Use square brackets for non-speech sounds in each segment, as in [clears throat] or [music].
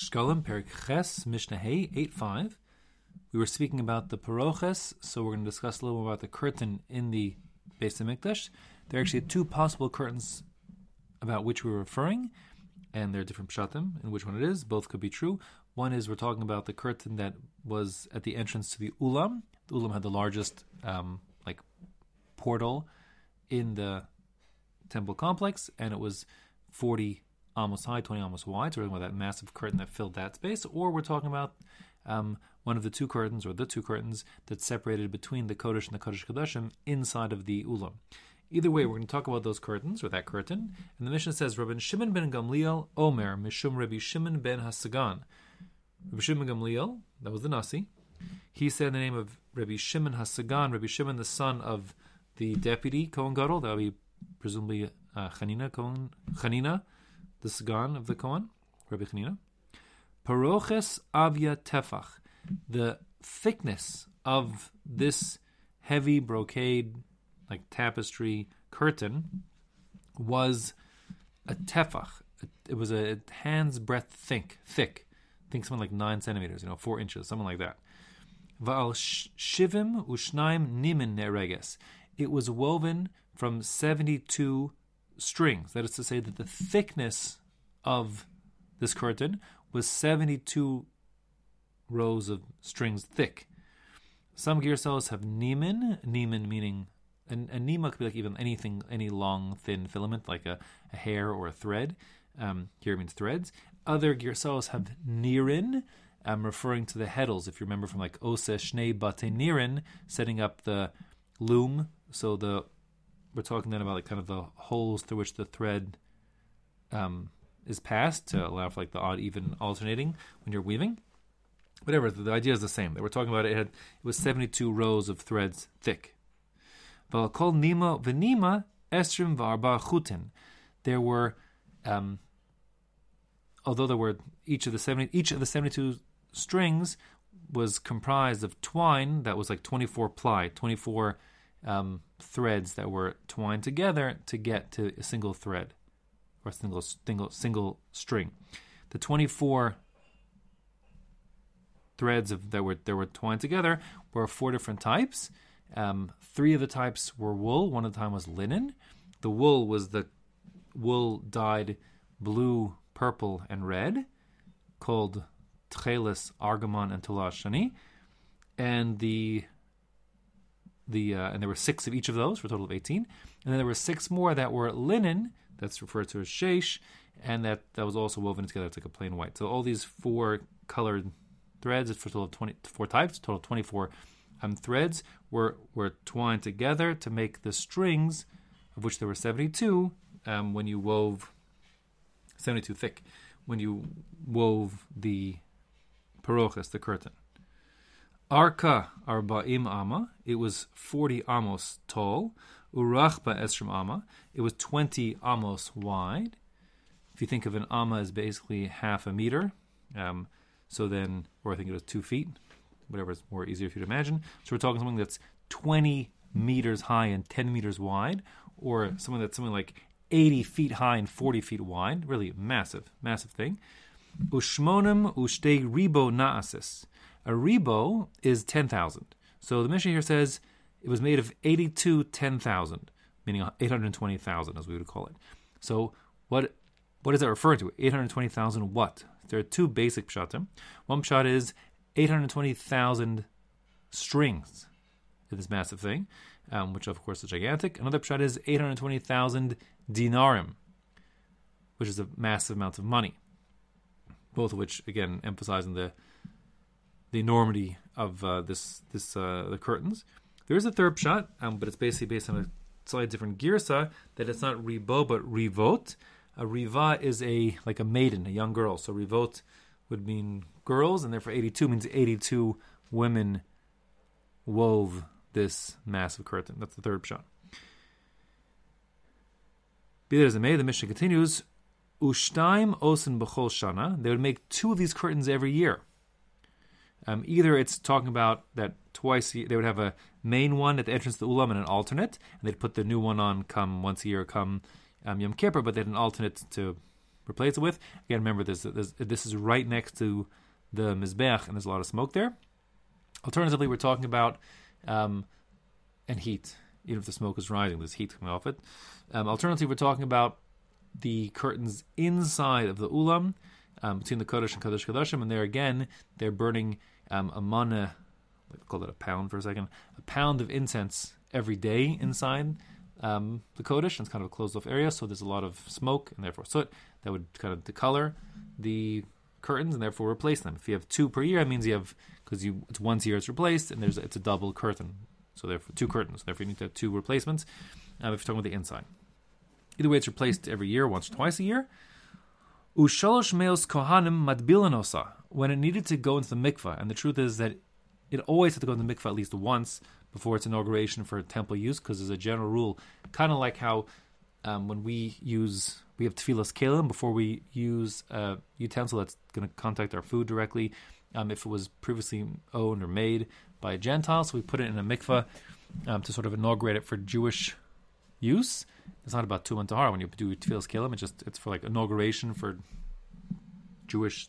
Shkolim, Perik Ches, Mishnah 8 5. We were speaking about the Paroches, so we're going to discuss a little more about the curtain in the Beis Hamikdash. There are actually two possible curtains about which we're referring, and there are different pshatim in which one it is. Both could be true. One is we're talking about the curtain that was at the entrance to the Ulam. The Ulam had the largest um, like portal in the temple complex, and it was 40 amos high, 20 amos wide. So we're talking about that massive curtain that filled that space. Or we're talking about um, one of the two curtains, or the two curtains that separated between the Kodesh and the Kodesh Kodeshim inside of the Ulam. Either way, we're going to talk about those curtains, or that curtain. And the Mishnah says, Rabbi Shimon ben Gamliel, Omer, Mishum Rabbi Shimon ben Hasagan. Rabbi Shimon ben Gamliel, that was the Nasi. He said in the name of Rabbi Shimon Hasagan, Rabbi Shimon, the son of the deputy Kohen Gadol, that would be presumably uh, Chanina, Kohen, Chanina, the Sagan of the Kohen, Rabbi Chanina. Paroches avia tefach, the thickness of this heavy brocade, like tapestry curtain, was a tefach. It was a hand's breadth thick, thick. Think something like nine centimeters, you know, four inches, something like that. Va'al shivim ushnaim nimin nereges. It was woven from seventy-two strings. That is to say that the thickness of this curtain was 72 rows of strings thick. Some girsos have nimin, nimin meaning, and, and nima could be like even anything, any long, thin filament, like a, a hair or a thread. Um, here means threads. Other girsos have nirin, um, referring to the heddles. If you remember from like Ose Shnei Bate Nirin, setting up the loom. So the we're talking then about like kind of the holes through which the thread um, is passed to allow for like the odd even alternating when you're weaving. Whatever, the, the idea is the same. That we're talking about it had it was 72 rows of threads thick. Kol nima v'nima esrim v'arba chutin. There were, um, although there were each of the 70 each of the 72 strings was comprised of twine that was like 24 ply, 24 um, threads that were twined together to get to a single thread or single single single string. The 24 threads of that were that were twined together were four different types. Um, three of the types were wool. One of the time was linen. The wool was the wool dyed blue, purple, and red, called Tchelis, Argamon, and Tulash Shani. And the the uh, and there were six of each of those for a total of 18 and then there were six more that were linen that's referred to as sheish and that that was also woven together. It's like a plain white. So all these four colored threads it's for a total of 24 types total of 24 um, threads were were twined together to make the strings of which there were 72 um, when you wove 72 thick when you wove the parochas the curtain Arka arba'im ama. It was forty amos tall. Urachba esrim ama. It was twenty amos wide. If you think of an ama as basically half a meter, um, so then, or I think it was two feet, whatever is more easier for you to imagine. So we're talking something that's twenty meters high and ten meters wide, or something that's something like eighty feet high and forty feet wide. Really massive, massive thing. Ushmonim ushte ribo naasis. A rebo is 10,000. So the Mishnah here says it was made of 82 10,000, meaning 820,000 as we would call it. So what what does that referring to? 820,000 what? There are two basic pshatim. One pshat is 820,000 strings in this massive thing, um, which of course is gigantic. Another pshat is 820,000 dinarim, which is a massive amount of money. Both of which, again, emphasizing the the enormity of uh, this this uh, the curtains. There is a third pshat, um, but it's basically based on a slightly different girsa that it's not ribo but rivot. A riva is a like a maiden, a young girl. So rivot would mean girls, and therefore eighty-two means eighty-two women wove this massive curtain. That's the third pshat. Be that as it may, the Mishnah continues. Ushtaim osen b'chol shana. They would make two of these curtains every year. Um, either it's talking about that twice they would have a main one at the entrance to the ulam and an alternate, and they'd put the new one on come once a year, come um, Yom Kippur, but they had an alternate to replace it with. Again, remember this this, this is right next to the mizbeach, and there's a lot of smoke there. Alternatively, we're talking about um, and heat. Even if the smoke is rising, there's heat coming off it. Um, alternatively, we're talking about the curtains inside of the ulam um, between the kodesh and kodesh kodeshim, and there again they're burning um, a mana, call it a pound for a second, a pound of incense every day inside um, the kodesh. And it's kind of a closed off area, so there's a lot of smoke and therefore soot that would kind of decolor the curtains and therefore replace them. If you have two per year, that means you have because you it's once a year it's replaced and there's it's a double curtain, so therefore two curtains. Therefore, you need to have two replacements. Uh, if you're talking about the inside, either way, it's replaced every year, once or twice a year. Ushalosh meos kohanim matbilanosa when it needed to go into the mikvah, and the truth is that it always had to go into the mikvah at least once before its inauguration for temple use, because as a general rule, kind of like how um, when we use we have tevilas kelim before we use a utensil that's going to contact our food directly. Um, if it was previously owned or made by a Gentile, so we put it in a mikvah um, to sort of inaugurate it for Jewish use. It's not about tuman tahar when you do tevilas kelim. It's just it's for like inauguration for Jewish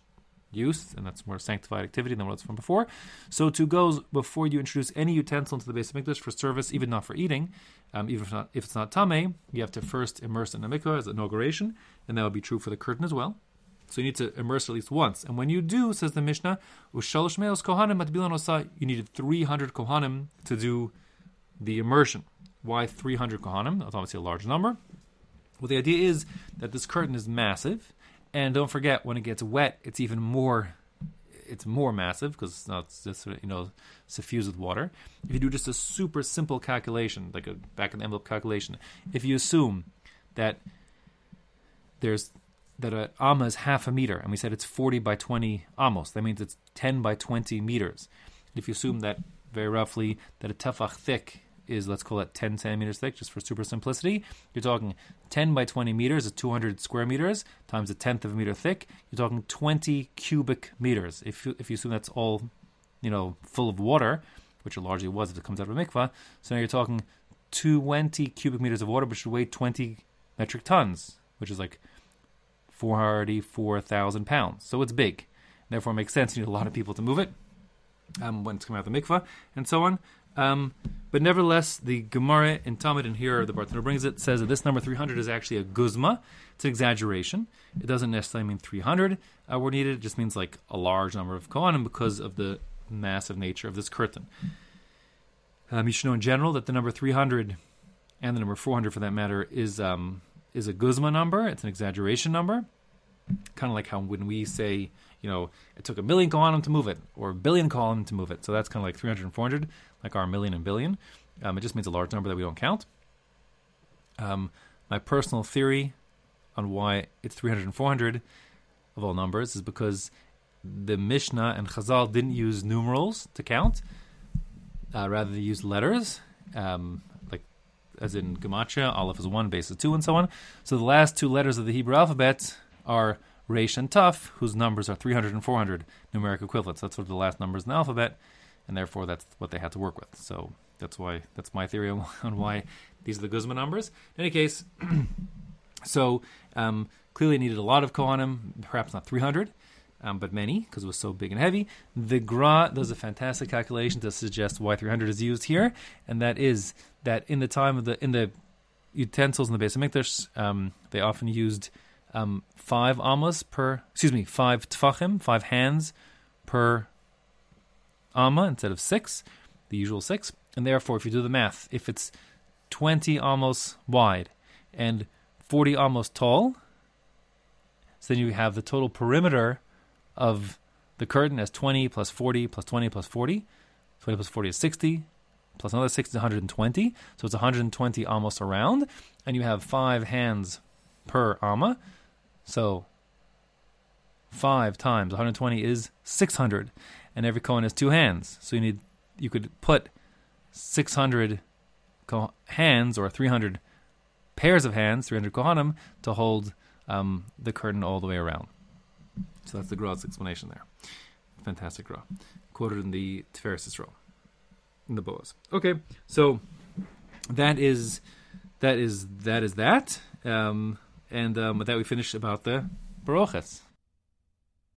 use, and that's more sanctified activity than what's from before. So to goes before you introduce any utensil into the base of for service, even not for eating, um, even if, not, if it's not tame, you have to first immerse in the mikvah as inauguration, and that would be true for the curtain as well. So you need to immerse at least once. And when you do, says the Mishnah, Ushalosh meos kohanim osa, you needed 300 kohanim to do the immersion. Why 300 kohanim? That's obviously a large number. Well, the idea is that this curtain is massive, and don't forget, when it gets wet, it's even more it's more massive because it's not just you know suffused with water. If you do just a super simple calculation, like a back of the envelope calculation, if you assume that there's that a amma is half a meter, and we said it's 40 by 20 amos, that means it's 10 by 20 meters. If you assume that very roughly that a tefach thick is let's call it 10 centimeters thick, just for super simplicity. You're talking 10 by 20 meters is 200 square meters times a tenth of a meter thick. You're talking 20 cubic meters. If you, if you assume that's all, you know, full of water, which it largely was if it comes out of a mikvah, so now you're talking 20 cubic meters of water, which would weigh 20 metric tons, which is like 44,000 pounds. So it's big. Therefore, it makes sense. You need a lot of people to move it um, when it's coming out of the mikvah and so on. Um, but nevertheless, the Gemara in Talmud, and here the Bartanur brings it, says that this number 300 is actually a guzma. It's an exaggeration. It doesn't necessarily mean 300 uh, were needed. It just means like a large number of kohanim because of the massive nature of this curtain. Um, you should know in general that the number 300 and the number 400 for that matter is um, is a guzma number. It's an exaggeration number. Kind of like how when we say, you know, it took a million kohanim to move it, or a billion kohanim to move it. So that's kind of like 300 and 400 like our million and billion. Um, it just means a large number that we don't count. Um, my personal theory on why it's 300 and 400 of all numbers is because the Mishnah and Chazal didn't use numerals to count. Uh, rather, they used letters, um, like as in Gematria, Aleph is 1, Beis is 2, and so on. So the last two letters of the Hebrew alphabet are Resh and Tuf, whose numbers are 300 and 400 numeric equivalents. That's sort of the last numbers in the alphabet and therefore that's what they had to work with. So that's why that's my theory on, [laughs] why these are the guzma numbers. In any case, [clears throat] so um, clearly needed a lot of kohanim, perhaps not 300. Um, but many because it was so big and heavy. The Gra does a fantastic calculation to suggest why 300 is used here, and that is that in the time of the in the utensils in the Beis HaMikdash, um, they often used um, five amas per, excuse me, five tfachim, five hands per amma instead of six, the usual six. And therefore, if you do the math, if it's 20 amos wide and 40 amos tall, so then you have the total perimeter of the curtain as 20 plus 40 plus 20 plus 40. 20 plus 40 is 60, plus another 60 is 120. So it's 120 amos around, and you have five hands per amma. So 5 times 120 is 600 and every Kohen has two hands. So you need you could put 600 hands or 300 pairs of hands, 300 Kohanim, to hold um, the curtain all the way around. So that's the Gra's explanation there. Fantastic Gra. Quoted in the Tiferes Yisrael, in the Boaz. Okay, so that is that is that is that. Um, and um, with that, we finish about the Parochas.